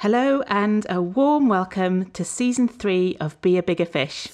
Hello, and a warm welcome to season three of Be a Bigger Fish.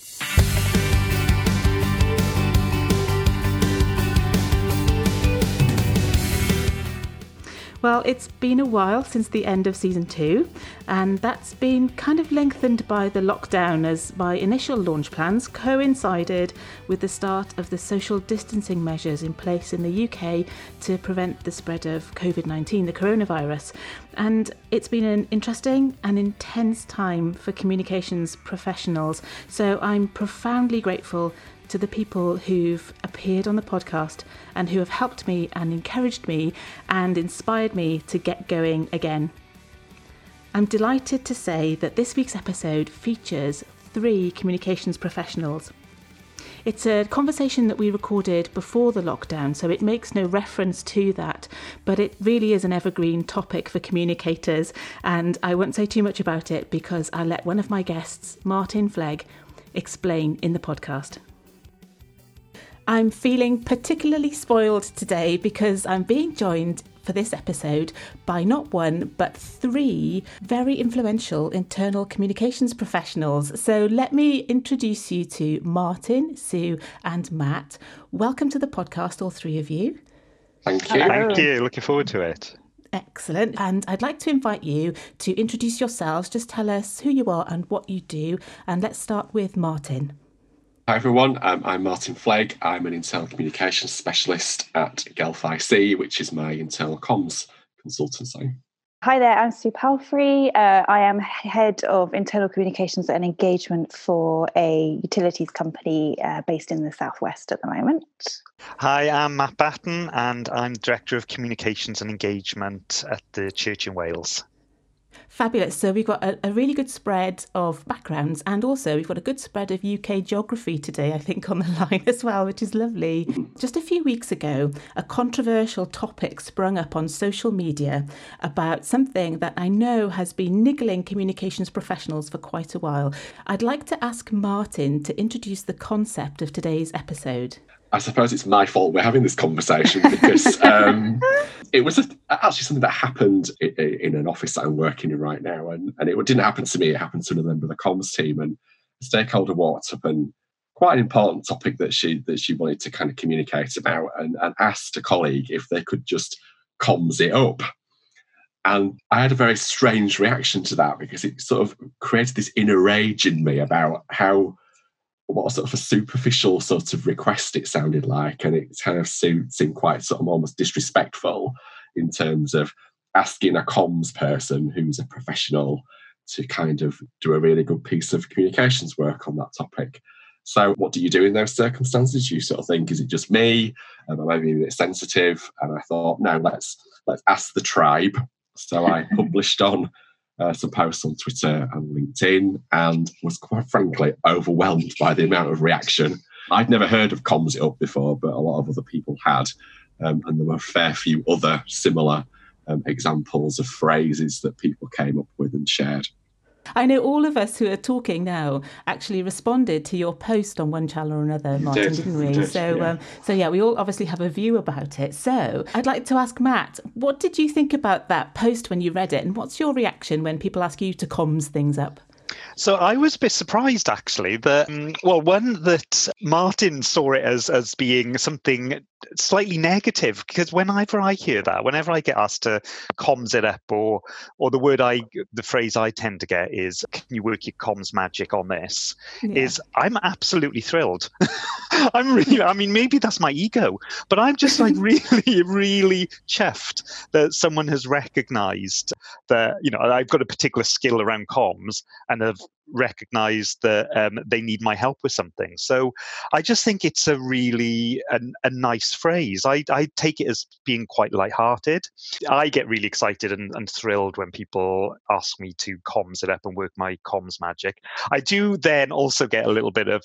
Well, it's been a while since the end of season two, and that's been kind of lengthened by the lockdown as my initial launch plans coincided with the start of the social distancing measures in place in the UK to prevent the spread of COVID 19, the coronavirus. And it's been an interesting and intense time for communications professionals, so I'm profoundly grateful to the people who've appeared on the podcast and who have helped me and encouraged me and inspired me to get going again. I'm delighted to say that this week's episode features three communications professionals. It's a conversation that we recorded before the lockdown, so it makes no reference to that, but it really is an evergreen topic for communicators, and I won't say too much about it because I'll let one of my guests, Martin Flegg, explain in the podcast. I'm feeling particularly spoiled today because I'm being joined for this episode by not one but three very influential internal communications professionals. So let me introduce you to Martin, Sue, and Matt. Welcome to the podcast, all three of you. Thank you. Hello. Thank you. Looking forward to it. Excellent. And I'd like to invite you to introduce yourselves. Just tell us who you are and what you do. And let's start with Martin. Hi everyone, um, I'm Martin Flegg. I'm an internal communications specialist at Guelph IC, which is my internal comms consultancy. Hi there, I'm Sue Palfrey. Uh, I am head of internal communications and engagement for a utilities company uh, based in the southwest at the moment. Hi, I'm Matt Batten, and I'm director of communications and engagement at the Church in Wales. Fabulous. So we've got a, a, really good spread of backgrounds and also we've got a good spread of UK geography today, I think, on the line as well, which is lovely. Just a few weeks ago, a controversial topic sprung up on social media about something that I know has been niggling communications professionals for quite a while. I'd like to ask Martin to introduce the concept of today's episode. I suppose it's my fault we're having this conversation because um, it was a, actually something that happened in, in, an office that I'm working in right now, and, and it didn't happen to me. It happened to another member of the comms team, and a stakeholder walked up and quite an important topic that she that she wanted to kind of communicate about, and, and asked a colleague if they could just comms it up. And I had a very strange reaction to that because it sort of created this inner rage in me about how what sort of a superficial sort of request it sounded like, and it kind of seemed, seemed quite sort of almost disrespectful in terms of asking a comms person who's a professional to kind of do a really good piece of communications work on that topic. So, what do you do in those circumstances? You sort of think, is it just me? Am I maybe a bit sensitive? And I thought, no, let's let's ask the tribe. So I published on uh, some posts on Twitter and LinkedIn and was quite frankly overwhelmed by the amount of reaction. I'd never heard of Comms It Up before, but a lot of other people had. Um, and there were a fair few other similar um, examples of phrases that people came up with and shared. I know all of us who are talking now actually responded to your post on one channel or another, Martin, did. not we? Did, so, yeah. um, so yeah, we all obviously have a view about it. So, I'd like to ask Matt, what did you think about that post when you read it, and what's your reaction when people ask you to comms things up? So I was a bit surprised actually that um, well one that Martin saw it as as being something slightly negative because whenever I hear that, whenever I get asked to comms it up or or the word I the phrase I tend to get is can you work your comms magic on this? Yeah. Is I'm absolutely thrilled. I'm really I mean maybe that's my ego, but I'm just like really, really chuffed that someone has recognized that, you know, I've got a particular skill around comms and have recognize that um, they need my help with something. So I just think it's a really a, a nice phrase. I, I take it as being quite light-hearted. I get really excited and, and thrilled when people ask me to comms it up and work my comms magic. I do then also get a little bit of,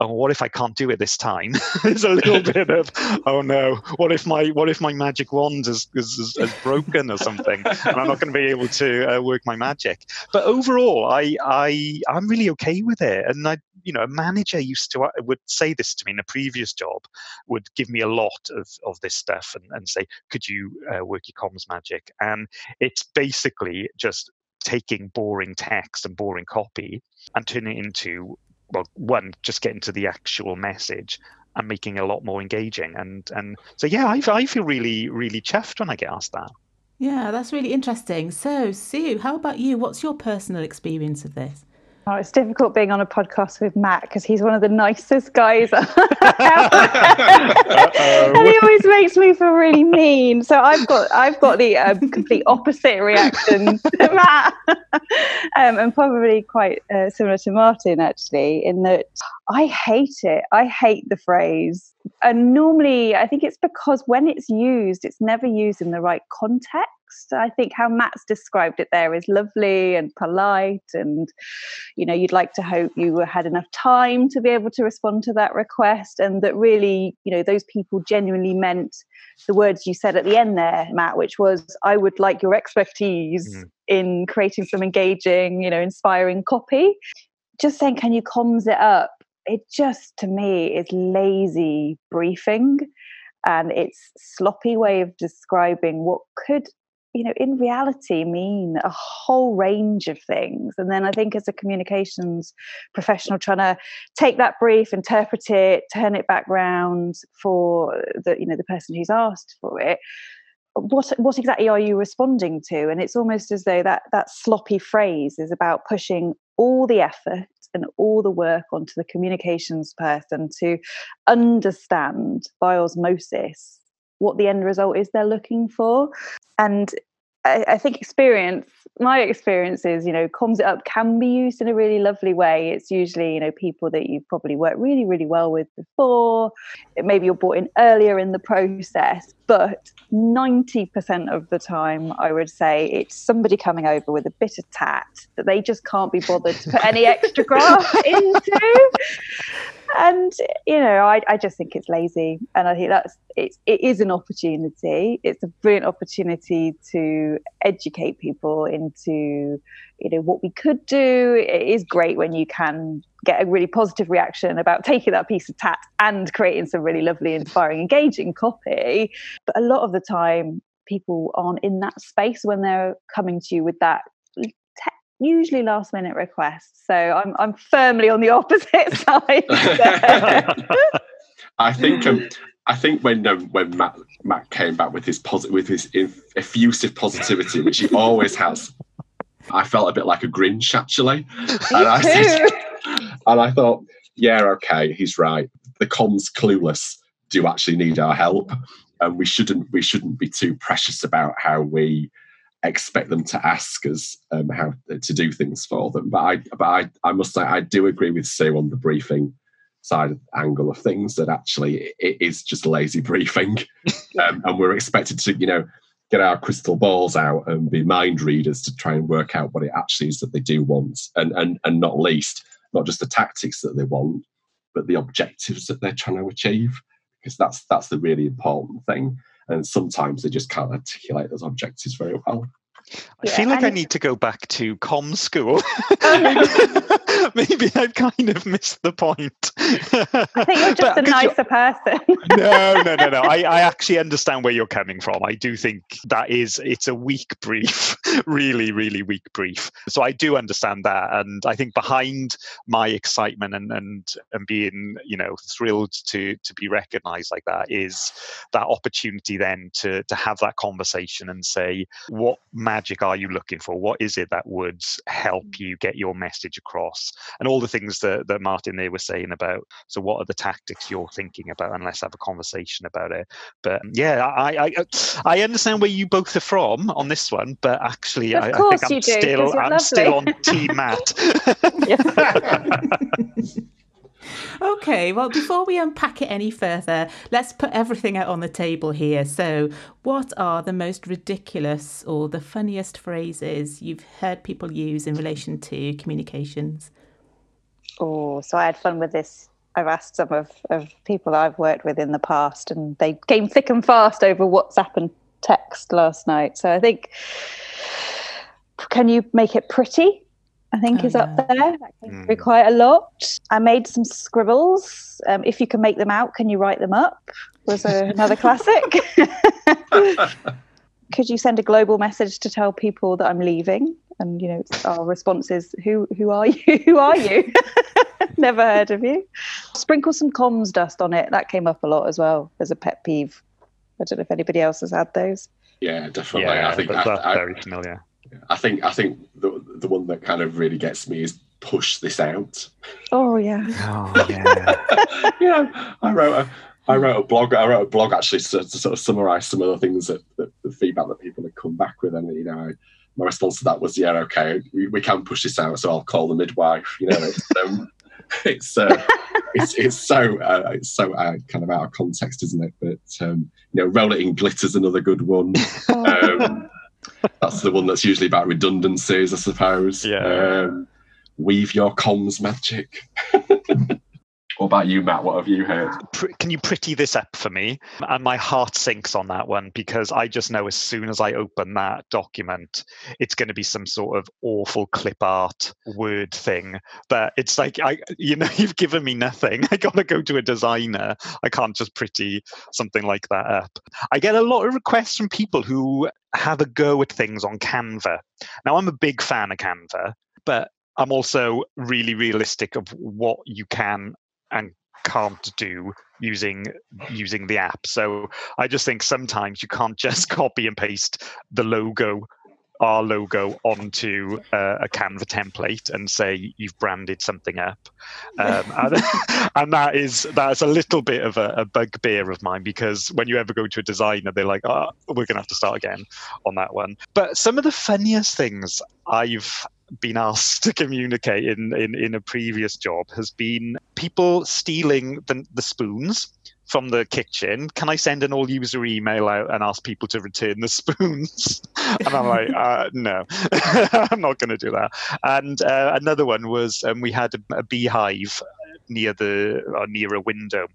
oh, what if I can't do it this time? There's a little bit of, oh no, what if my what if my magic wand is is, is broken or something, and I'm not going to be able to uh, work my magic. But overall, I I I'm really okay with it, and I you know a manager used to uh, would say this to me in a previous job, would give me a lot of of this stuff and, and say, could you uh, work your comms magic? And it's basically just taking boring text and boring copy and turning it into well one just getting to the actual message and making it a lot more engaging. And and so yeah I, I feel really really chuffed when i get asked that. Yeah that's really interesting. So sue how about you? What's your personal experience of this Oh, it's difficult being on a podcast with Matt because he's one of the nicest guys. and he always makes me feel really mean. So I've got I've got the uh, complete opposite reaction to Matt, um, and probably quite uh, similar to Martin actually, in that I hate it. I hate the phrase, and normally I think it's because when it's used, it's never used in the right context. I think how Matt's described it there is lovely and polite, and you know, you'd like to hope you had enough time to be able to respond to that request, and that really, you know, those people genuinely meant the words you said at the end there, Matt, which was, I would like your expertise mm. in creating some engaging, you know, inspiring copy. Just saying, can you comms it up? It just, to me, is lazy briefing and it's sloppy way of describing what could you know, in reality mean a whole range of things. And then I think as a communications professional, trying to take that brief, interpret it, turn it back round for the, you know, the person who's asked for it. What what exactly are you responding to? And it's almost as though that that sloppy phrase is about pushing all the effort and all the work onto the communications person to understand by osmosis what the end result is they're looking for. And I, I, think experience, my experience is, you know, comms it up can be used in a really lovely way. It's usually, you know, people that you've probably worked really, really well with before. Maybe you're brought in earlier in the process, but 90% of the time, I would say it's somebody coming over with a bit of tat that they just can't be bothered to put any extra graft into. And you know I, I just think it's lazy. And i think that's it's it is an opportunity. It's a brilliant opportunity to educate people into you know what we could do. It is great when you can get a really positive reaction about taking that piece of tat and creating some really lovely inspiring engaging copy but a lot of the time people aren't in that space when they're coming to you with that usually last minute requests. So I'm I'm firmly on the opposite side. I think um, I think when um, when Matt Matt came back with his posit- with his effusive positivity, which he always has, I felt a bit like a Grinch actually. and I said, and I thought, yeah, okay, he's right. The comms clueless do actually need our help, and we shouldn't we shouldn't be too precious about how we expect them to ask us um, how to do things for them. But I, but I, I must say, I do agree with Sue on the briefing side of angle of things that actually it is just lazy briefing, um, and we're expected to, you know, get our crystal balls out and be mind readers to try and work out what it actually is that they do want, and and and not least, not just the tactics that they want, but the objectives that they're trying to achieve, because that's that's the really important thing and sometimes they just can't articulate those objectives very well. I yeah, feel like I need to go back to com school. Maybe I've kind of missed the point. I think you're just but, a nicer person. no, no, no, no. I, I actually understand where you're coming from. I do think that is it's a weak brief, really, really weak brief. So I do understand that, and I think behind my excitement and and and being you know thrilled to to be recognised like that is that opportunity then to to have that conversation and say what magic are you looking for? What is it that would help mm. you get your message across? And all the things that, that Martin there was saying about, so what are the tactics you're thinking about? And let's have a conversation about it. But yeah, I, I, I understand where you both are from on this one, but actually, I, I, think I'm do, still, I'm still on Team Matt. okay, well, before we unpack it any further, let's put everything out on the table here. So, what are the most ridiculous or the funniest phrases you've heard people use in relation to communications? Oh, so I had fun with this. I've asked some of, of people I've worked with in the past, and they came thick and fast over WhatsApp and text last night. So I think, can you make it pretty? I think oh, is up there. That came mm. quite a lot. I made some scribbles. Um, if you can make them out, can you write them up? Was a, another classic. Could you send a global message to tell people that I'm leaving? and you know our response is who who are you who are you never heard of you sprinkle some comms dust on it that came up a lot as well as a pet peeve i don't know if anybody else has had those Yeah, definitely. Yeah, I think that- I, that's I- very familiar. I think I think the the one that kind of really gets me is push this out. oh yeah Oh yeah. you know, I wrote a I wrote a blog. I wrote a blog actually to, to sort of summarise some of the things that, that the feedback that people had come back with, and you know, I, my response to that was, yeah, okay, we, we can push this out, so I'll call the midwife. You know, it's um, it's, uh, it's it's so uh, it's so uh, kind of out of context, isn't it? But um, you know, roll it in glitter's another good one. Um, that's the one that's usually about redundancies, I suppose. Yeah. Um, weave your comms magic. what about you, Matt? What have you heard? Can you pretty this up for me? And my heart sinks on that one because I just know as soon as I open that document, it's going to be some sort of awful clip art word thing. That it's like I, you know, you've given me nothing. I got to go to a designer. I can't just pretty something like that up. I get a lot of requests from people who have a go at things on Canva. Now, I'm a big fan of Canva, but I'm also really realistic of what you can and can't do using using the app. So I just think sometimes you can't just copy and paste the logo, our logo, onto uh, a Canva template and say you've branded something up. Um, and, and that is that's a little bit of a, a bugbear of mine because when you ever go to a designer, they're like, "Oh, we're gonna have to start again on that one." But some of the funniest things I've been asked to communicate in, in, in a previous job has been people stealing the, the spoons from the kitchen. Can I send an all user email out and ask people to return the spoons? and I'm like, uh, no, I'm not going to do that. And uh, another one was um, we had a, a beehive near the uh, near a window.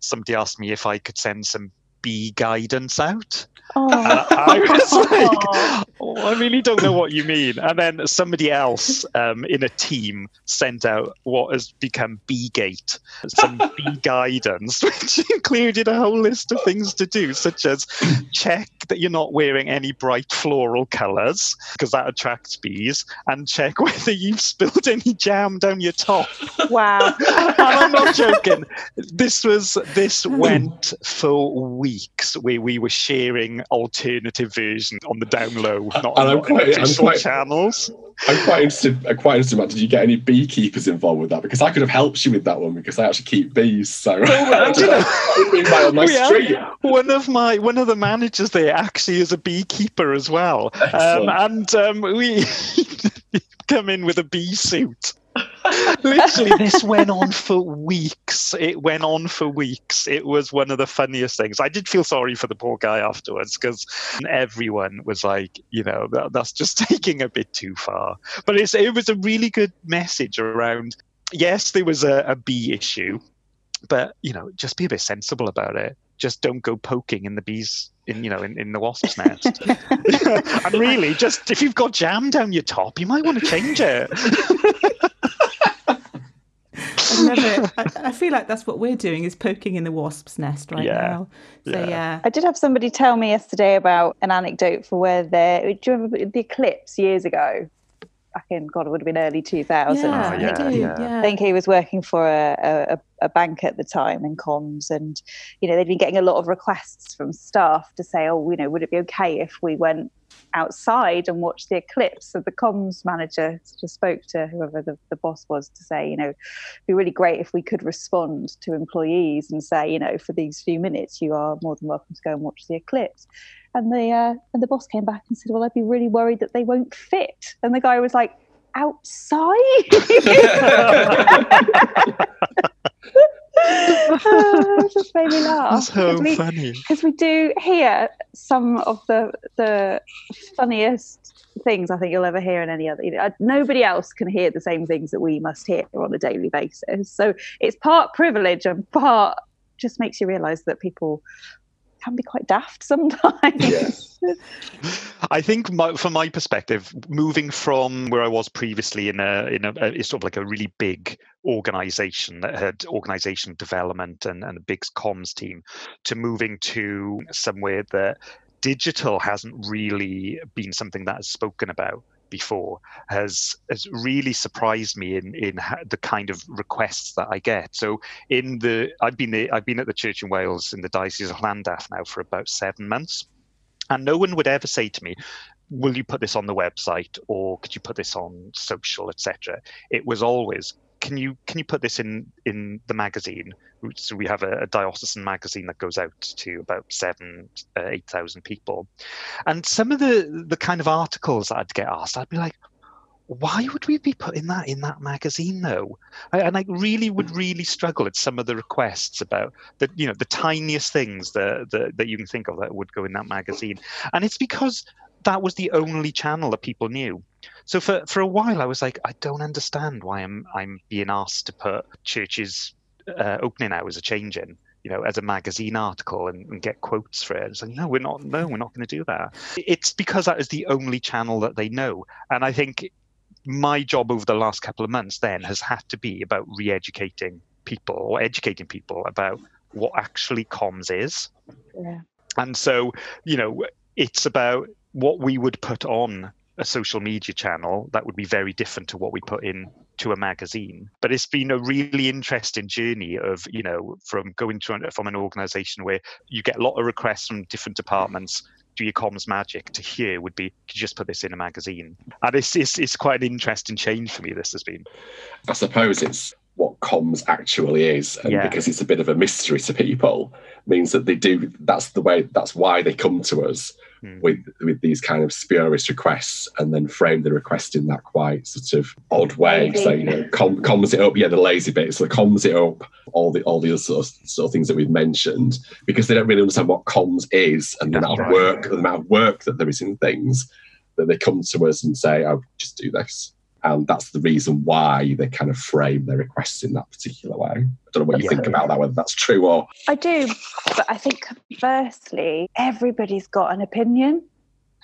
Somebody asked me if I could send some bee guidance out. oh, I was like, oh, I really don't know what you mean. And then somebody else um, in a team sent out what has become Beegate, some bee guidance, which included a whole list of things to do, such as check that you're not wearing any bright floral colours, because that attracts bees, and check whether you've spilled any jam down your top. wow and I'm not joking. This was this went for weeks where we were sharing alternative versions on the down low, not And I'm on quite- I'm quite- channels. I'm quite interested. I'm quite interested, Matt. Did you get any beekeepers involved with that? Because I could have helped you with that one because I actually keep bees. So well, do you know- that would be my, on my street. One of my one of the managers there actually is a beekeeper as well, um, and um, we come in with a bee suit. Literally, this went on for weeks. It went on for weeks. It was one of the funniest things. I did feel sorry for the poor guy afterwards because everyone was like, you know, that, that's just taking a bit too far. But it's, it was a really good message around. Yes, there was a, a bee issue, but you know, just be a bit sensible about it. Just don't go poking in the bees in you know in, in the wasp's nest. and really, just if you've got jam down your top, you might want to change it. I've never, I, I feel like that's what we're doing is poking in the wasp's nest right Yeah. now. So Yeah. yeah. I did have somebody tell me yesterday about an anecdote for where they do you remember the eclipse years ago? Back in God, it would have been early two thousand. Yeah, Oh, yeah, I do. yeah. Yeah. I think he was working for a, a, a bank at the time in comms, and you know they'd been getting a lot of requests from staff to say, "Oh, you know, would it be okay if we went outside and watched the eclipse?" So the comms manager sort of spoke to whoever the, the boss was to say, "You know, it'd be really great if we could respond to employees and say, you know, for these few minutes, you are more than welcome to go and watch the eclipse." And the uh, and the boss came back and said, "Well, I'd be really worried that they won't fit." And the guy was like, "Outside." It just made me laugh. so funny. because we, funny. 'cause we do hear some of the the funniest things I think you'll ever hear in any other. You know, uh, nobody else can hear the same things that we must hear on a daily basis. So it's part privilege and part just makes you realise that people can be quite daft sometimes. Yes. I think my, from my perspective, moving from where I was previously in a in a, a sort of like a really big organization that had organization development and, and a big comms team to moving to somewhere that digital hasn't really been something that is spoken about before has has really surprised me in in the kind of requests that I get. So in the I've been the, I've been at the church in Wales in the diocese of Llandaff now for about seven months, and no one would ever say to me, "Will you put this on the website?" or "Could you put this on social, etc." It was always, "Can you can you put this in in the magazine?" So we have a, a diocesan magazine that goes out to about seven, uh, eight thousand people, and some of the the kind of articles that I'd get asked, I'd be like, why would we be putting that in that magazine though? I, and i really would really struggle at some of the requests about the you know the tiniest things that, that that you can think of that would go in that magazine. And it's because that was the only channel that people knew so for for a while i was like i don't understand why i'm i'm being asked to put churches uh, opening hours are changing you know, as a magazine article and, and get quotes for it. It's like, no, we're not. No, we're not going to do that. It's because that is the only channel that they know. And I think my job over the last couple of months then has had to be about re-educating people or educating people about what actually comms is. Yeah. And so, you know, it's about what we would put on a social media channel that would be very different to what we put in to a magazine but it's been a really interesting journey of you know from going to from an organization where you get a lot of requests from different departments do your comms magic to here would be to just put this in a magazine. And it's, it's, it's quite an interesting change for me, this has been. I suppose it's what comms actually is and yeah. because it's a bit of a mystery to people means that they do that's the way that's why they come to us mm. with with these kind of spurious requests and then frame the request in that quite sort of odd way. So you know com- comms it up. Yeah the lazy bit. So comms it up all the all the other sort of, sort of things that we've mentioned because they don't really understand what comms is and the amount of work the amount of work that there is in things that they come to us and say "I'll oh just do this and that's the reason why they kind of frame their requests in that particular way. I don't know what you yeah. think about that, whether that's true or. I do, but I think firstly, everybody's got an opinion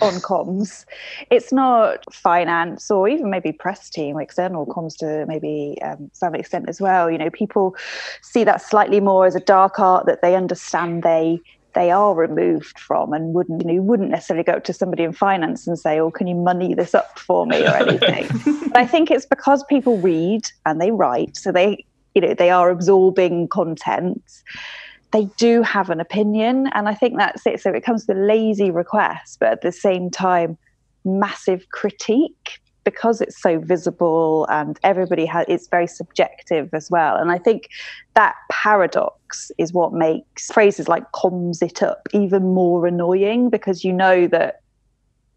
on comms. It's not finance or even maybe press team, external comms to maybe um, some extent as well. You know, people see that slightly more as a dark art that they understand they they are removed from and wouldn't you wouldn't necessarily go up to somebody in finance and say oh can you money this up for me or anything? But i think it's because people read and they write so they you know they are absorbing content they do have an opinion and i think that's it. So it comes to lazy requests but at the same time massive critique because it's so visible and everybody has it's very subjective as well and i think that paradox is what makes phrases like comms it up even more annoying because you know that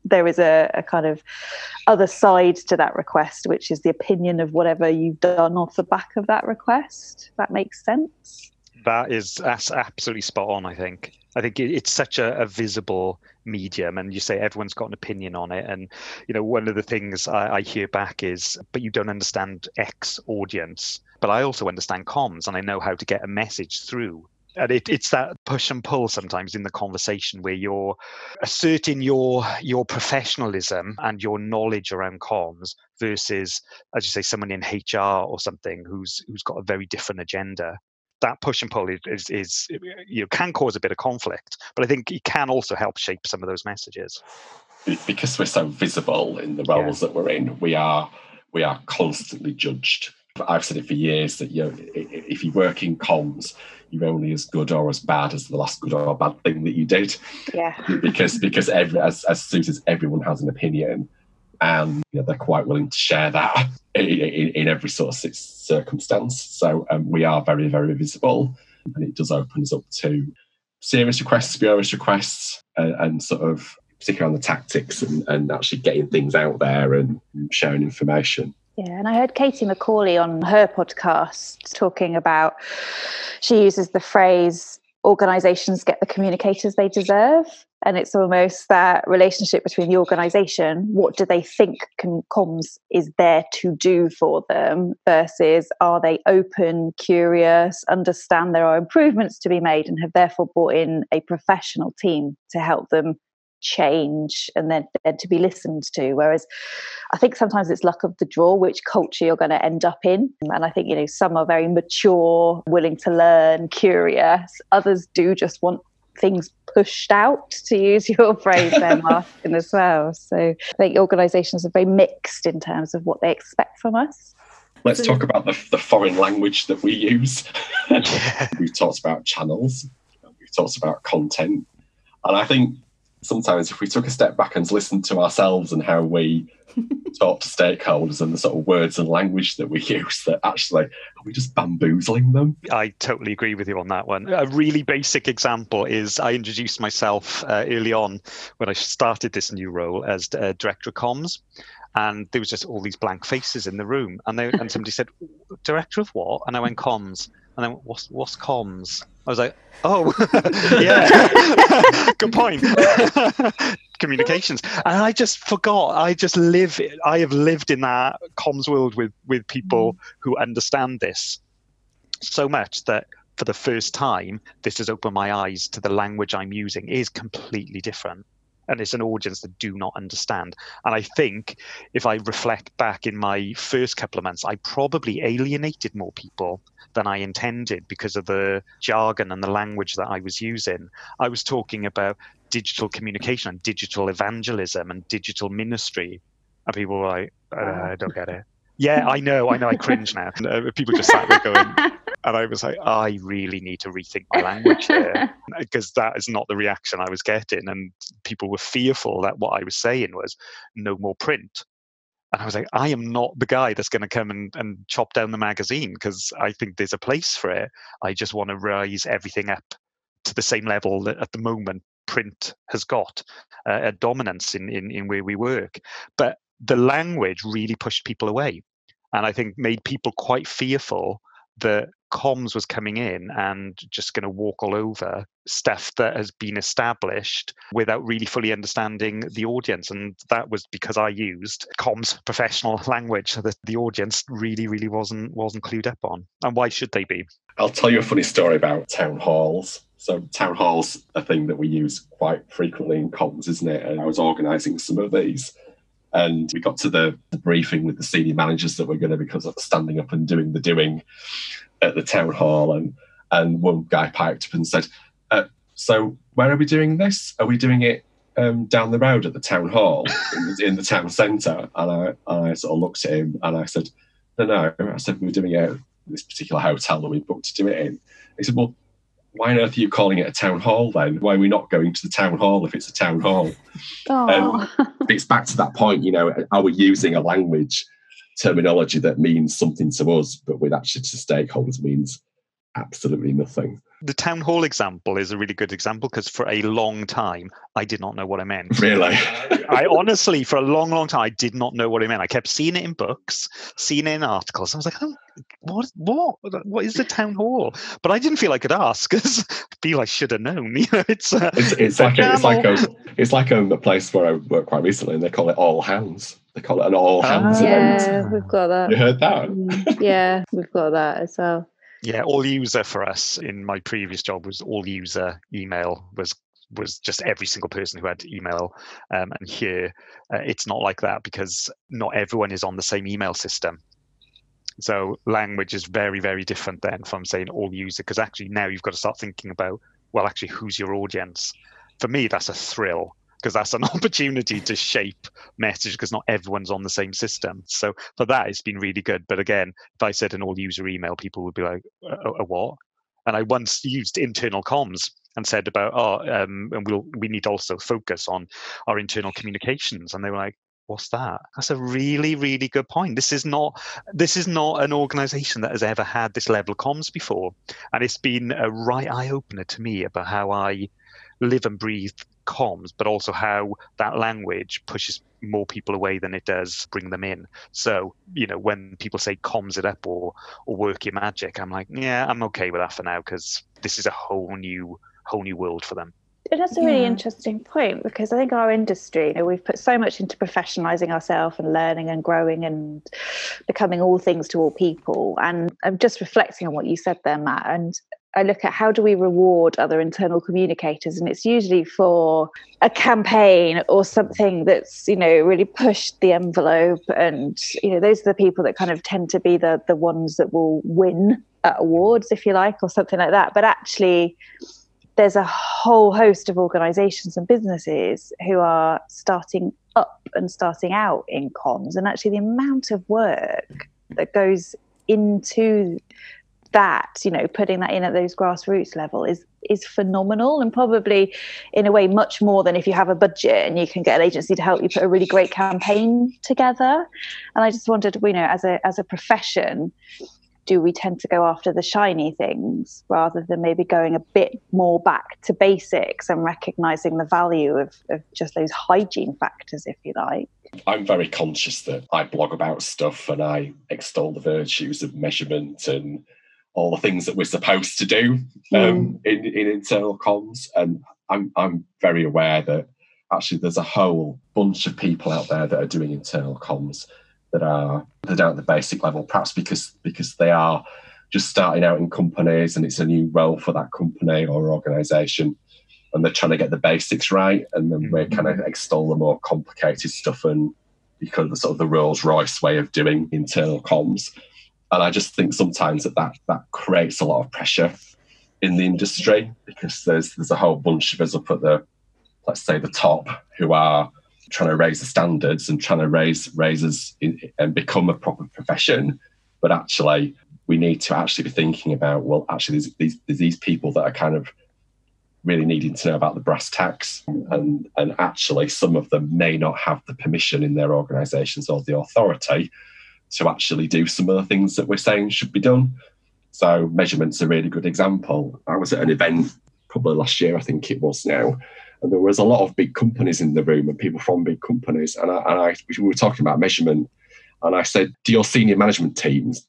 there is a, a, kind of other side to that request, which is the opinion of whatever you've done off the back of that request. That makes sense. That is that's absolutely spot on. I think. I think it's such a, a, visible medium, and you say everyone's got an opinion on it. And you know, one of the things I, I hear back is, "But you don't understand X audience." But I also understand comms, and I know how to get a message through. And it, it's that push and pull sometimes in the conversation where you're asserting your your professionalism and your knowledge around comms versus, as you say, someone in HR or something who's who's got a very different agenda that push and pull is, is, is, you know can cause a bit of conflict, but I think it can also help shape some of those messages. Because we're so visible in the roles yeah. that we're in, we are we are constantly judged. I've said it for years that you know, if you work in comms, you're only as good or as bad as the last good or bad thing that you did. Yeah. because because every as as Sue says, everyone has an opinion, and you know, they're quite willing to share that in, in, every sort of circumstance. So um, we are very, very visible, and it does open us up to serious requests, spurious requests, and, and sort of particularly on the tactics and, and actually getting things out there and sharing information. Yeah, and I heard Katie Macaulay on her podcast talking about she uses the phrase organizations get the communicators they deserve and it's almost that relationship between the organization what do they think can, comms is there to do for them versus are they open curious understand there are improvements to be made and have therefore brought in a professional team to help them change and then, then to be listened to. Whereas i think sometimes it's luck of the draw which culture you're going to end up in. And i think you know some are very mature willing to learn curious. Others do just want things pushed out, to use your phrase there, Martin, as well. So I think organisations are very mixed in terms of what they expect from us. Let's talk about the, the foreign language that we use. we've talked about channels, we've talked about content. And I think sometimes if we took a step back and listened to ourselves and how we talk to stakeholders and the sort of words and language that we use, that actually are we just bamboozling them? I totally agree with you on that one. A really basic example is I introduced myself uh, early on when I started this new role as uh, director of comms and there was just all these blank faces in the room and they and somebody said director of what and i went comms and then what's what's comms i was like oh. Yeah. Good point. Communications. And i just forgot i just live i have lived in that comms world with with people mm. who understand this so much that for the first time this has opened my eyes to the language i'm using. Is completely different and it's an audience that do not understand. And I think if I reflect back in my first couple of months, I probably alienated more people than I intended because of the jargon and the language that I was using. I was talking about digital communication and digital evangelism and digital ministry. And people were like, uh, I don't get it. Yeah, I know, I know, I cringe now. People just sat there going, and I was like, I really need to rethink my language here because that is not the reaction I was getting. And people were fearful that what I was saying was no more print. And I was like, I am not the guy that's going to come and, and chop down the magazine because I think there's a place for it. I just want to rise everything up to the same level that at the moment print has got uh, a dominance in, in, in where we work. But the language really pushed people away and I think made people quite fearful that comms was coming in and just going to walk all over stuff that has been established without really fully understanding the audience. And that was because i used comms professional language that the audience really really wasn't wasn't clued up on. And why should they be? I'll tell you a funny story about town halls. So town halls a thing that we use quite frequently in comms isn't it? And i was organizing some of these. And we got to the, the briefing with the senior managers that were going to be standing up and doing the doing at the town hall. And, and one guy piped up and said, uh, So, where are we doing this? Are we doing it um, down the road at the town hall in the, in the town centre? And I, I sort of looked at him and I said, No, no. I said, We're doing it at this particular hotel that we booked to do it in. He said, Well, why on earth are you calling it a town hall then? Why are we not going to the town hall if it's a town hall? Um, it's back to that point, you know, are we using a language terminology that means something to us, but with actually to stakeholders means absolutely nothing? The town hall example is a really good example because for a long time I did not know what I meant. Really? I honestly, for a long, long time, I did not know what I meant. I kept seeing it in books, seeing it in articles. I was like, oh, what, what, what is the town hall? But I didn't feel I could ask because I feel I should have known. You know, it's uh, it's, it's, like a, it's like a it's like a, a, place where I worked quite recently, and they call it all hands. They call it an all hands ah, event. Yeah, we've got that. You heard that? Mm, yeah, we've got that as well. Yeah, all user for us in my previous job was all user email was was just every single person who had email. Um, and here, uh, it's not like that because not everyone is on the same email system. So language is very, very different then from saying all user, because actually now you've got to start thinking about, well, actually, who's your audience? For me, that's a thrill because that's an opportunity to shape message because not everyone's on the same system. So for that, it's been really good. But again, if I said an all user email, people would be like, a, what? And I once used internal comms and said about, oh, um, and we'll we need also focus on our internal communications. And they were like, what's that that's a really really good point this is not this is not an organization that has ever had this level of comms before and it's been a right eye-opener to me about how i live and breathe comms but also how that language pushes more people away than it does bring them in so you know when people say comms it up or or work your magic i'm like yeah i'm okay with that for now because this is a whole new whole new world for them And that's a really yeah. interesting point because I think our industry, you know, we've put so much into professionalizing ourselves and learning and growing and becoming all things to all people. And I'm just reflecting on what you said there, Matt. And I look at how do we reward other internal communicators, and it's usually for a campaign or something that's you know really pushed the envelope, and you know those are the people that kind of tend to be the the ones that will win at awards, if you like, or something like that. But actually, there's a whole host of organizations and businesses who are starting up and starting out in comms. And actually the amount of work that goes into that you know putting that in at those grassroots level is is phenomenal and probably in a way much more than if you have a budget and you can get an agency to help you put a really great campaign together and i just wondered you know as a as a profession do we tend to go after the shiny things rather than maybe going a bit more back to basics and recognizing the value of, of just those hygiene factors, if you like? I'm very conscious that I blog about stuff and I extol the virtues of measurement and all the things that we're supposed to do um, mm. in, in internal comms. And I'm, I'm very aware that actually there's a whole bunch of people out there that are doing internal comms that are that are at the basic level, perhaps because because they are just starting out in companies and it's a new role for that company or organization and they're trying to get the basics right and then mm-hmm. we're kind of extol the more complicated stuff and because of the sort of the Rolls Royce way of doing internal comms. And I just think sometimes that, that that creates a lot of pressure in the industry mm. because there's there's a whole bunch of us up at the let's say the top who are trying to raise the standards and trying to raise raises and become a proper profession. But actually, we need to actually be thinking about well, actually, there's these there's these people that are kind of really needing to know about the brass tacks, and and actually, some of them may not have the permission in their organisations or the authority to actually do some of the things that we're saying should be done. So measurement's a really good example. I was at an event probably last year, I think it was now, and there was a lot of big companies in the room and people from big companies. And I, and I we were talking about measurement, and I said, "Do your senior management teams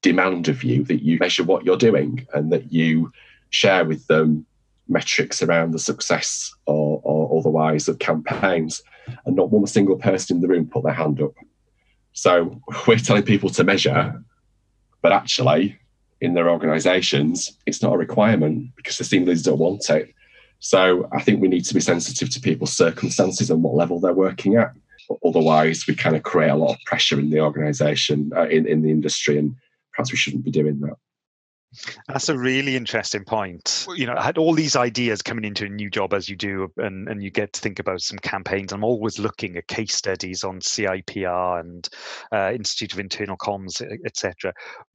demand of you that you measure what you're doing and that you share with them metrics around the success or, or otherwise of campaigns?" And not one single person in the room put their hand up. So we're telling people to measure, but actually, in their organisations, it's not a requirement because the team leaders don't want it. So I think we need to be sensitive to people's circumstances and what level they're working at. Otherwise, we kind of create a lot of pressure in the organisation, uh, in, in the industry, and perhaps we shouldn't be doing that. That's a really interesting point. You know, I had all these ideas coming into a new job as you do, and, and you get to think about some campaigns. I'm always looking at case studies on CIPR and uh, Institute of Internal Comms, etc.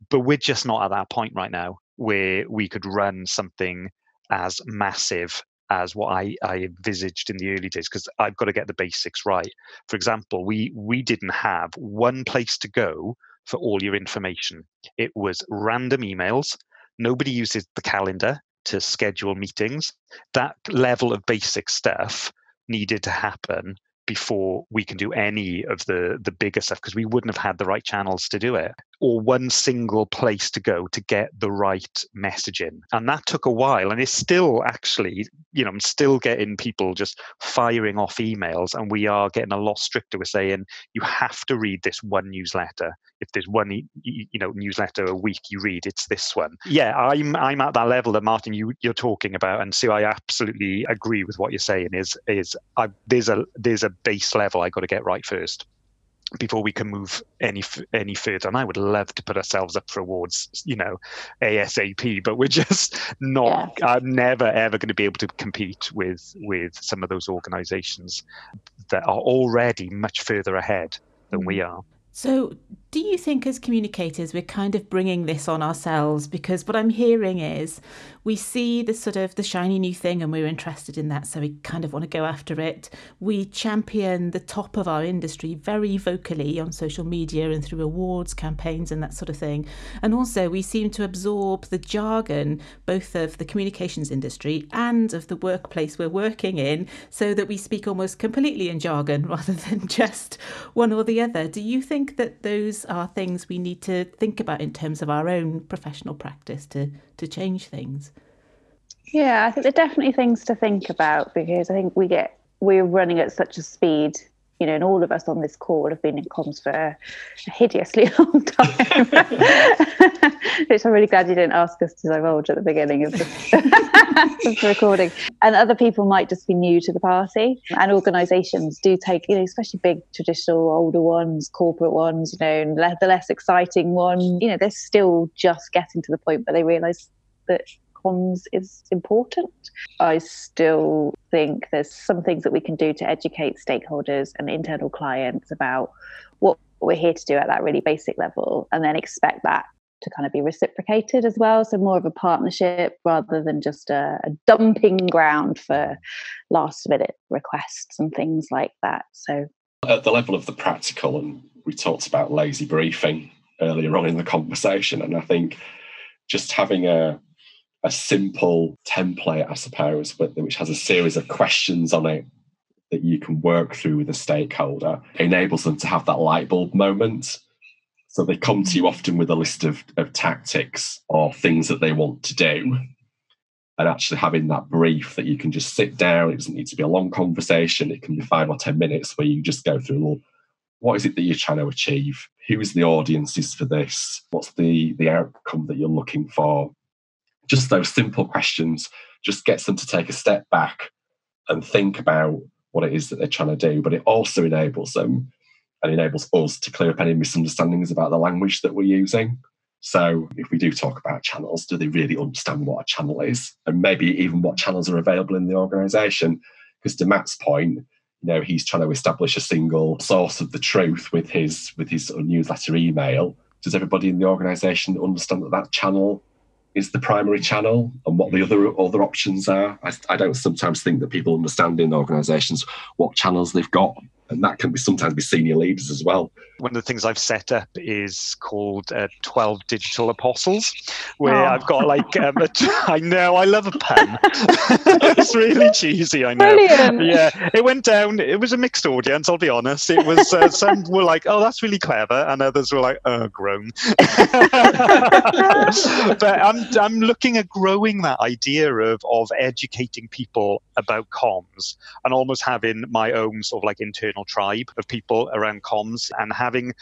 But we're just not at that point right now where we could run something as massive as what I, I envisaged in the early days because I've got to get the basics right. For example, we we didn't have one place to go for all your information. It was random emails. Nobody uses the calendar to schedule meetings. That level of basic stuff needed to happen before we can do any of the the bigger stuff because we wouldn't have had the right channels to do it or one single place to go to get the right messaging and that took a while and it's still actually you know i'm still getting people just firing off emails and we are getting a lot stricter. With saying you have to read this one newsletter. If there's one you know newsletter a week you read it's this one. Yeah i'm i'm at that level that martin you you're talking about and so i absolutely agree with what you're saying is is I, there's a there's a base level i got to get right first before we can move any any further. And I would love to put ourselves up for awards, you know, ASAP. But we're just not. Yeah. I'm never ever going to be able to compete with with some of those organisations that are already much further ahead than we mm. are. So, do you think as communicators we're kind of bringing this on ourselves? Because what I'm hearing is we see the sort of the shiny new thing and we're interested in that, so we kind of want to go after it. We champion the top of our industry very vocally on social media and through awards, campaigns, and that sort of thing. And also, we seem to absorb the jargon both of the communications industry and of the workplace we're working in, so that we speak almost completely in jargon rather than just one or the other. Do you think that those are things we need to think about in terms of our own professional practice to, to change things? Yeah, I think they're definitely things to think about because I think we get we're running at such a speed, you know, and all of us on this call have been in comms for a hideously long time. Which I'm really glad you didn't ask us to divulge at the beginning of the recording. And other people might just be new to the party. And organisations do take, you know, especially big traditional older ones, corporate ones, you know, and the less exciting one, you know, they're still just getting to the point where they realise that is important. I still think there's some things that we can do to educate stakeholders and internal clients about what we're here to do at that really basic level and then expect that to kind of be reciprocated as well. So more of a partnership rather than just a, a, dumping ground for last minute requests and things like that. So at the level of the practical, and we talked about lazy briefing earlier on in the conversation, and I think just having a a simple template, I suppose, but which has a series of questions on it that you can work through with a stakeholder enables them to have that light bulb moment so they come to you often with a list of, of tactics or things that they want to do. And actually having that brief that you can just sit down, it doesn't need to be a long conversation. It can be five or 10 minutes where you just go through, well, what is it that you're trying to achieve? Who is the audiences for this? What's the, the outcome that you're looking for? Just those simple questions just gets them to take a step back and think about what it is that they're trying to do. But it also enables them and enables us to clear up any misunderstandings about the language that we're using. So, if we do talk about channels, do they really understand what a channel is? And maybe even what channels are available in the organization? Because to Matt's point, you know, he's trying to establish a single source of the truth with his with his newsletter email. Does everybody in the organization understand that that channel is the primary channel and what the mm. other other options are? I, I don't sometimes think that people understand in organizations what channels they've got and that can be sometimes be senior leaders as well. One of the things I've set up is called uh, 12 Digital Apostles, where oh. I've got like, um, a, I know, I love a pun. it's really cheesy, I know. Brilliant. Yeah, it went down, it was a mixed audience, I'll be honest. It was, uh, some were like, oh, that's really clever, and others were like, oh, groan. but I'm, I'm looking at growing that idea of, of educating people about comms and almost having my own sort of like internal tribe of people around comms and having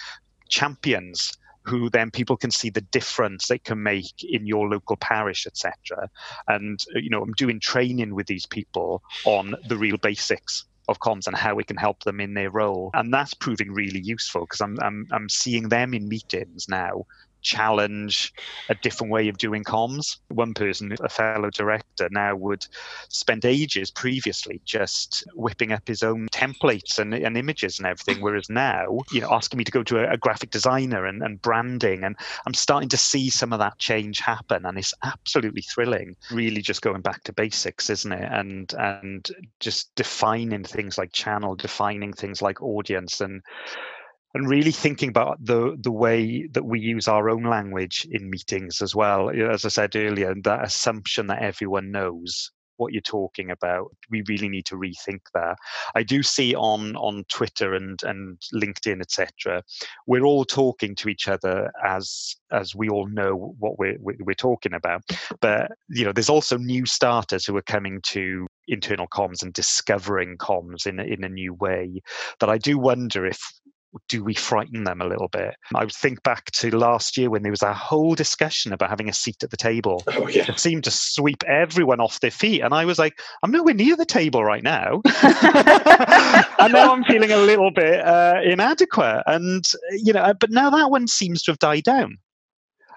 champions who then people can see the difference they can make in your local parish etc and uh, you know i'm doing training with these people on the real basics of comms and how we can help them in their role. And that's proving really useful because I'm, I'm i'm seeing them in meetings now challenge a different way of doing comms. One person, a fellow director, now would spend ages previously just whipping up his own templates and, and images and everything, whereas now, you know, asking me to go to a, a graphic designer and, and branding. And I'm starting to see some of that change happen, and it's absolutely thrilling. Really, just going back to basics, isn't it? And and just defining things like channel, defining things like audience, and and really thinking about the the way that we use our own language in meetings as well. As I said earlier, that assumption that everyone knows what you're talking about. We really need to rethink that. I do see on on Twitter and and LinkedIn, etc. We're all talking to each other as as we all know what we're we're talking about. But you know, there's also new starters who are coming to internal comms and discovering comms in in a new way. That I do wonder if do we frighten them a little bit? I would think back to last year when there was a whole discussion about having a seat at the table. Oh, yeah. It seemed to sweep everyone off their feet. And I was like, I'm nowhere near the table right now. and now I'm feeling a little bit uh, inadequate. And, you know, but now that one seems to have died down.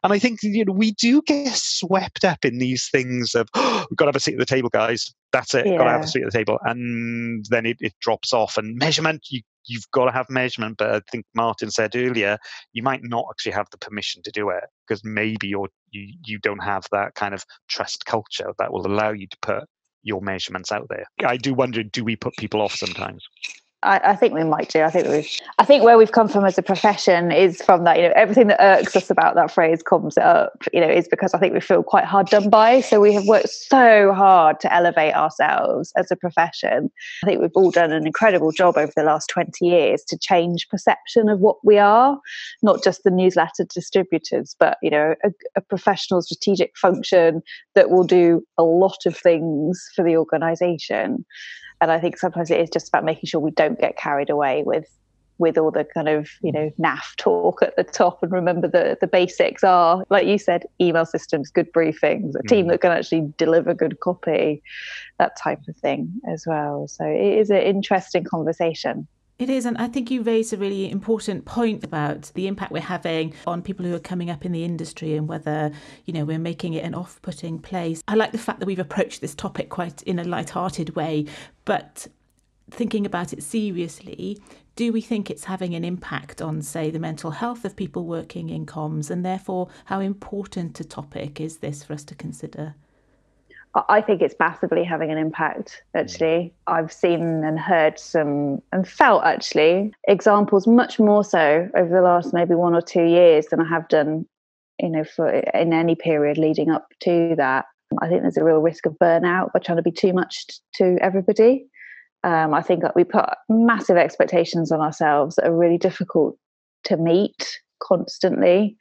And I think you know we do get swept up in these things of oh, we've got to have a seat at the table, guys. That's it. Yeah. Got to have a seat at the table, and then it, it drops off. And measurement, you you've got to have measurement. But I think Martin said earlier, you might not actually have the permission to do it because maybe you're you you don't have that kind of trust culture that will allow you to put your measurements out there. I do wonder, do we put people off sometimes? I, I, think we might do. I think we. I think where we've come from as a profession is from that. You know, everything that irks us about that phrase "comes up." You know, is because I think we feel quite hard done by. So we have worked so hard to elevate ourselves as a profession. I think we've all done an incredible job over the last twenty years to change perception of what we are, not just the newsletter distributors, but you know, a, a professional strategic function that will do a lot of things for the organisation and I think sometimes it is just about making sure we don't get carried away with with all the kind of you know naff talk at the top and remember the the basics are like you said email systems good briefings a team mm. that can actually deliver good copy that type of thing as well so it is an interesting conversation It is, and I think you raised a really important point about the impact we're having on people who are coming up in the industry and whether, you know, we're making it an off-putting place. I like the fact that we've approached this topic quite in a light-hearted way, but thinking about it seriously, do we think it's having an impact on, say, the mental health of people working in comms, and therefore how important a topic is this for us to consider? I think it's massively having an impact, actually. I've seen and heard some and felt actually examples much more so over the last maybe one or two years than I have done, you know, for in any period leading up to that. I think there's a real risk of burnout by trying to be too much to everybody. Um, I think that we put massive expectations on ourselves that are really difficult to meet constantly.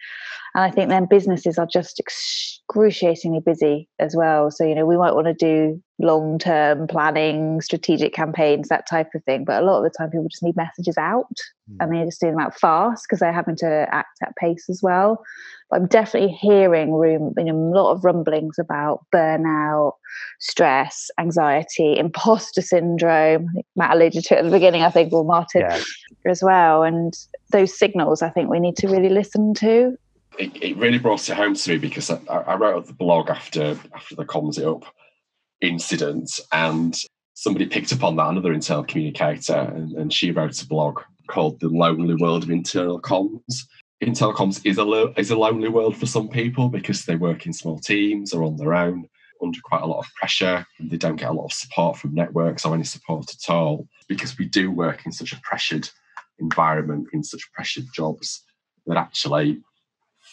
And I think then businesses are just excruciatingly busy as well. So, you know, we might want to do long term planning, strategic campaigns, that type of thing. But a lot of the time, people just need messages out mm. and they're just doing them out fast because they're having to act at pace as well. But I'm definitely hearing room, you know, a lot of rumblings about burnout, stress, anxiety, imposter syndrome. Matt alluded to it at the beginning, I think, or Martin yeah. as well. And those signals, I think we need to really listen to. It, it really brought it home to me because I, I wrote the blog after after the comms it up incident and somebody picked up on that, another internal communicator, and, and she wrote a blog called The Lonely World of Internal Comms. Internal comms is a, lo- is a lonely world for some people because they work in small teams or on their own under quite a lot of pressure. And they don't get a lot of support from networks or any support at all because we do work in such a pressured environment, in such pressured jobs that actually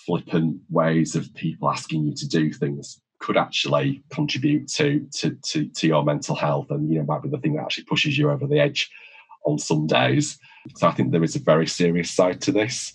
flippant ways of people asking you to do things could actually contribute to, to to to your mental health and you know might be the thing that actually pushes you over the edge on some days. So i think there is a very serious side to this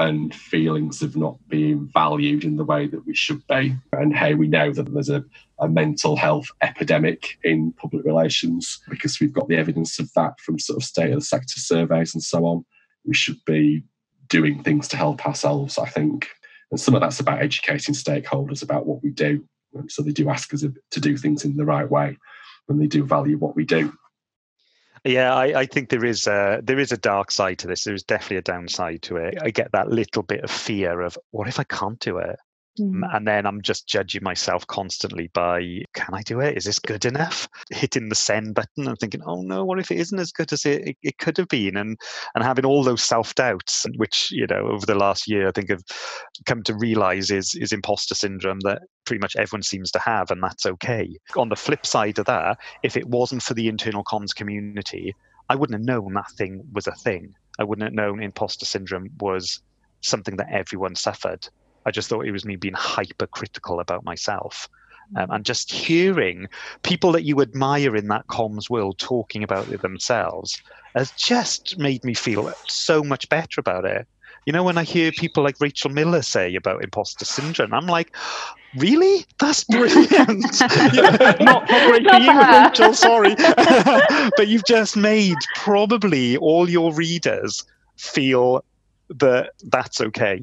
and feelings of not being valued in the way that we should be. And hey we know that there's a, a mental health epidemic in public relations because we've got the evidence of that from sort of state of the sector surveys and so on. We should be doing things to help ourselves i think and some of that's about educating stakeholders about what we do so they do ask us to do things in the right way and they do value what we do. Yeah, I, I, think there is a there is a dark side to this. There is definitely a downside to it. I get that little bit of fear of what if I can't do it? Mm. And then I'm just judging myself constantly by can I do it? Is this good enough? Hitting the send button and thinking, oh no, what if it isn't as good as it, it, it could have been? And and having all those self doubts, which you know over the last year I think have come to realize is is imposter syndrome that pretty much everyone seems to have, and that's okay. On the flip side of that, if it wasn't for the internal comms community, I wouldn't have known that thing was a thing. I wouldn't have known imposter syndrome was something that everyone suffered. I just thought it was me being hypercritical about myself. Um, and just hearing people that you admire in that comms world talking about it themselves has just made me feel so much better about it. You know, when I hear people like Rachel Miller say about imposter syndrome, I'm like, really? That's brilliant. yeah, not, not great for you, Rachel, sorry. but you've just made probably all your readers feel that that's okay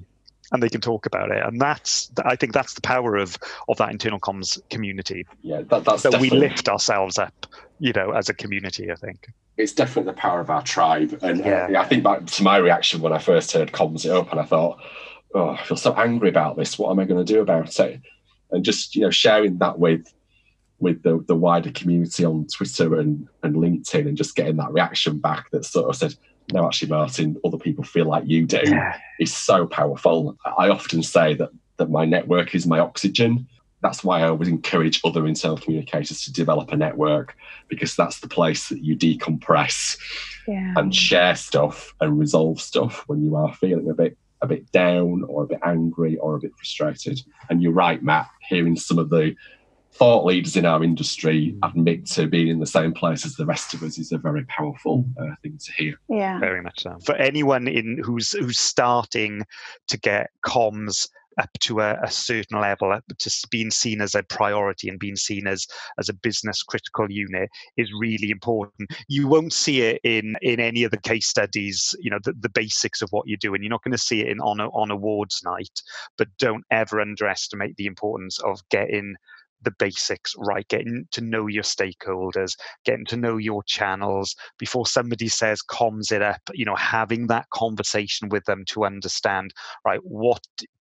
and they can talk about it. And that's, I think, that's the power of of that internal comms community. Yeah, that, that's that we lift ourselves up, you know, as a community. I think it's definitely the power of our tribe. And uh, yeah. uh, I think back to my reaction when I first heard comms it up, and I thought, oh, I feel so angry about this. What am I going to do about it? And just you know, sharing that with with the, the wider community on Twitter and, and LinkedIn and just getting that reaction back that sort of said, no, actually, Martin, other people feel like you do yeah. is so powerful. I often say that that my network is my oxygen. That's why I always encourage other internal communicators to develop a network because that's the place that you decompress yeah. and share stuff and resolve stuff when you are feeling a bit a bit down or a bit angry or a bit frustrated. And you're right, Matt, hearing some of the thought leaders in our industry admit to being in the same place as the rest of us is a very powerful uh, thing to hear. Yeah, very much so. For anyone in who's who's starting to get comms up to a, a, certain level, up to being seen as a priority and being seen as as a business critical unit is really important. You won't see it in in any of the case studies. You know the, the basics of what you're doing. You're not going to see it in on on awards night. But don't ever underestimate the importance of getting the basics right, getting to know your stakeholders, getting to know your channels before somebody says comms it up, you know, having that conversation with them to understand, right, what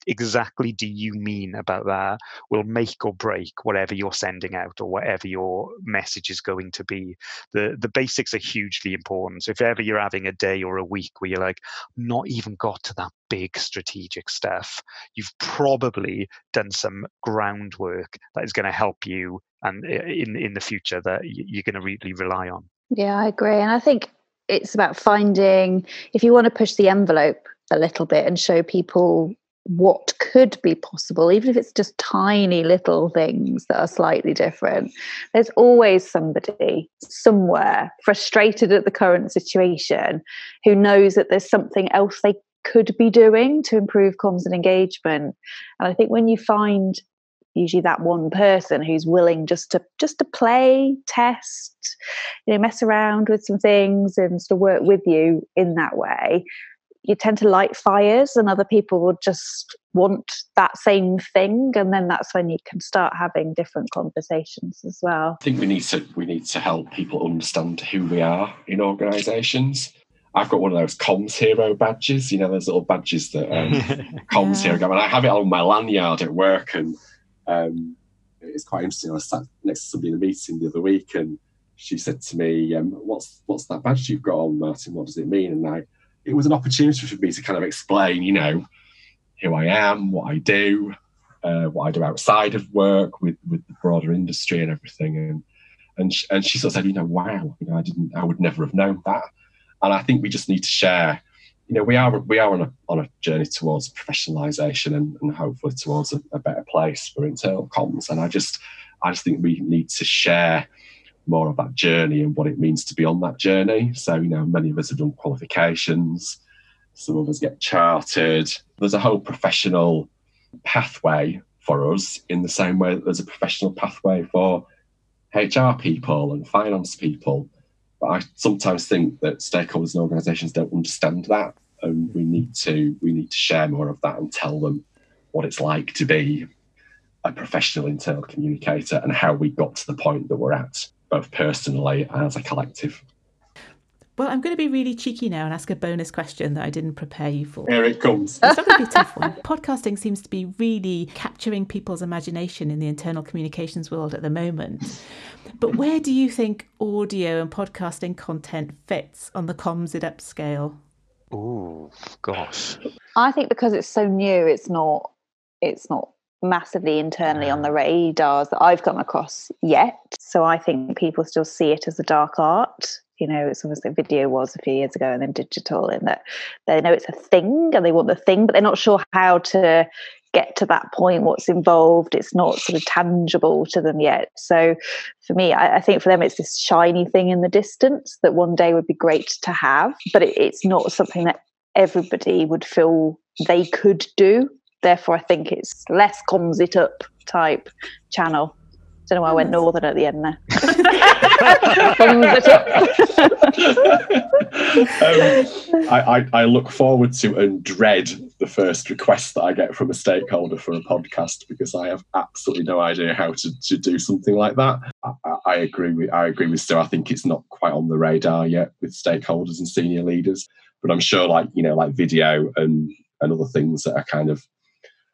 exactly do you mean about that? Will make or break whatever you're sending out or whatever your message is going to be. The the basics are hugely important. So if ever you're having a day or a week where you're like not even got to that big strategic stuff you've probably done some groundwork that is going to help you and eh, in in the future that you're going to really rely on. Yeah i agree and i think it's about finding if you want to push the envelope a little bit and show people what could be possible, even if it's just tiny little things that are slightly different. There's always somebody somewhere frustrated at the current situation who knows that there's something else they could be doing to improve comms and engagement. And I think when you find usually that one person who's willing just to just to play test you know mess around with some things and sort of work with you in that way you tend to light fires and other people will just want that same thing and then that's when you can start having different conversations as well. I think we need to we need to help people understand who we are in organizations i've got one of those comms hero badges you know those little badges that um, comms yeah. hero and i have it on my lanyard at work and um, it's quite interesting. I was sat next to somebody in a meeting the other week and she said to me um, what's what's that badge you've got on martin? What does it mean? And i it was an opportunity for me to kind of explain, you know, who I am, what I do, uh, what I do outside of work with with the broader industry and everything. And and she, and she sort of said, you know, wow, you know, I didn't, I would never have known that. And I think we just need to share. You know, we are we are on a on a journey towards professionalisation and, and hopefully towards a, a better place for internal comms. And I just I just think we need to share more of that journey and what it means to be on that journey. So, you know, many of us have done qualifications, some of us get chartered. There's a whole professional pathway for us in the same way that there's a professional pathway for HR people and finance people. But I sometimes think that stakeholders and organisations don't understand that, and we need to we need to share more of that and tell them what it's like to be a professional internal communicator and how we got to the point that we're at both personally and as a collective. Well, I'm going to be really cheeky now and ask a bonus question that I didn't prepare you for. Here it comes. It's not going to be a tough one. Podcasting seems to be really capturing people's imagination in the internal communications world at the moment. But where do you think audio and podcasting content fits on the comms it up scale? Oh gosh. I think because it's so new, it's not it's not massively internally on the radars that I've come across yet. So I think people still see it as a dark art. You know, it's almost like video was a few years ago and then digital, in that they know it's a thing and they want the thing, but they're not sure how to get to that point, what's involved. It's not sort of tangible to them yet. So for me, I, I think for them, it's this shiny thing in the distance that one day would be great to have, but it, it's not something that everybody would feel they could do therefore I think it's less comms it up type channel. I Don't know why I went northern at the end there. um, I, I, I, look forward to and dread the first request that I get from a stakeholder for a podcast because I have absolutely no idea how to, to do something like that. I, I agree with I agree with Sue. I think it's not quite on the radar yet with stakeholders and senior leaders, but I'm sure like you know like video and and other things that are kind of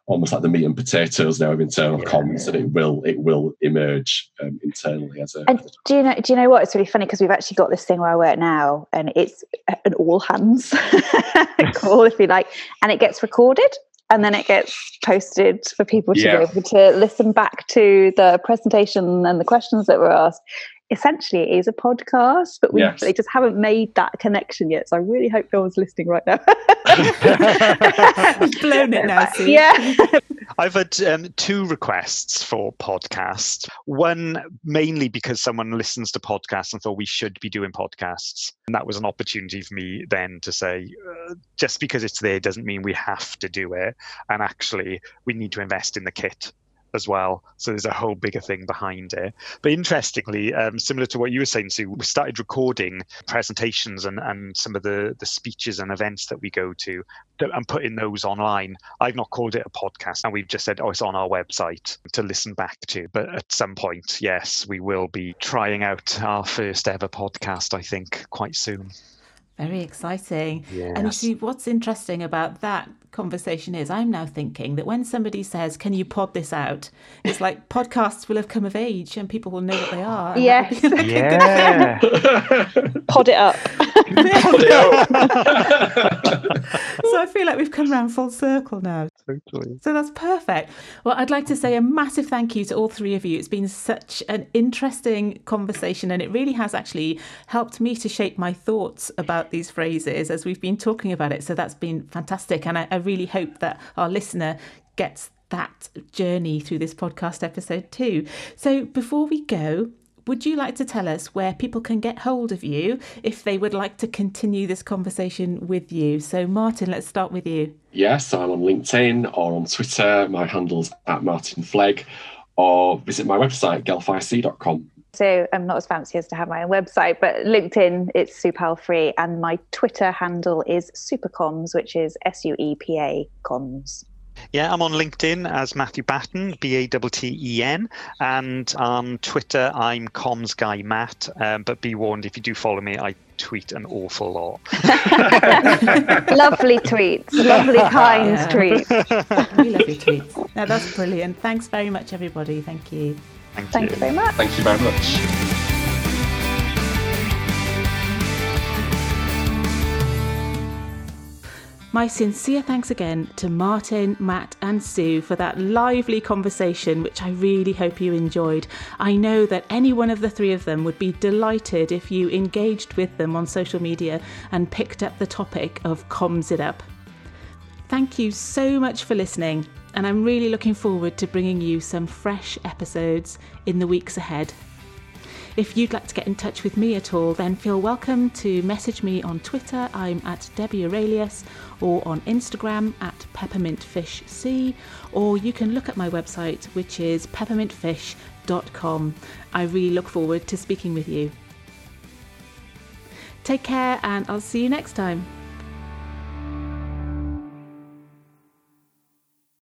almost like the meat and potatoes now of internal yeah, comms, yeah. and it will it will emerge um, internally as a. And do you know? Do you know what? It's really funny because we've actually got this thing where I work now, and it's an all hands call, if you like, and it gets recorded. And then it gets posted for people to yeah. be able to listen back to the presentation and the questions that were asked essentially it is a podcast, but we yes. they just haven't made that connection yet. So I really hope no one's listening right now. blown it now. Sue. Yeah. I've had um, two requests for podcasts. One mainly because someone listens to podcasts and thought we should be doing podcasts, and that was an opportunity for me then to say, uh, just because it's there doesn't mean we have to do it, and actually we need to invest in the kit as well. So there's a whole bigger thing behind it. But interestingly, um, similar to what you were saying, Sue, we started recording presentations and, and some of the, the speeches and events that we go to and putting those online. I've not called it a podcast, and we've just said, oh, it's on our website to listen back to. But at some point, yes, we will be trying out our first ever podcast, I think, quite soon. Very exciting. Yes. And you see, what's interesting about that conversation is I'm now thinking that when somebody says, Can you pod this out? It's like podcasts will have come of age and people will know what they are. and Yes. that'll be like Yeah. Pod it up. so I feel like we've come round full circle now. totally. So that's perfect. Well, I'd like to say a massive thank you to all three of you. It's been such an interesting conversation, and it really has actually helped me to shape my thoughts about these phrases as we've been talking about it. So that's been fantastic. And I, I really hope that our listener gets that journey through this podcast episode too. So before we go, would you like to tell us where people can get hold of you if they would like to continue this conversation with you? So, Martin, let's start with you. Yes, I'm on LinkedIn or on Twitter. My handle's at Martin Flegg, or visit my website, gelfic.com. So I'm not as fancy as to have my own website, but LinkedIn, it's Supal free. And my Twitter handle is Supercoms, which is S U E P A comms. Yeah, I'm on LinkedIn as Matthew Batten, B A T T E N, and on Twitter I'm Comms Guy Matt. Um, but be warned, if you do follow me, I tweet an awful lot. lovely tweets, lovely kind Yeah. tweets. We love your tweets. No, that's brilliant. Thanks very much, everybody. Thank you. Thank, Thank you very much. Thank you very much. My sincere thanks again to Martin, Matt, and Sue for that lively conversation, which I really hope you enjoyed. I know that any one of the three of them would be delighted if you engaged with them on social media and picked up the topic of comms it up. Thank you so much for listening, and I'm really looking forward to bringing you some fresh episodes in the weeks ahead. If you'd like to get in touch with me at all, then feel welcome to message me on Twitter. I'm at Debbie Aurelius, or on Instagram at peppermintfishc, or you can look at my website, which is peppermintfish.com. I really look forward to speaking with you. Take care, and I'll see you next time.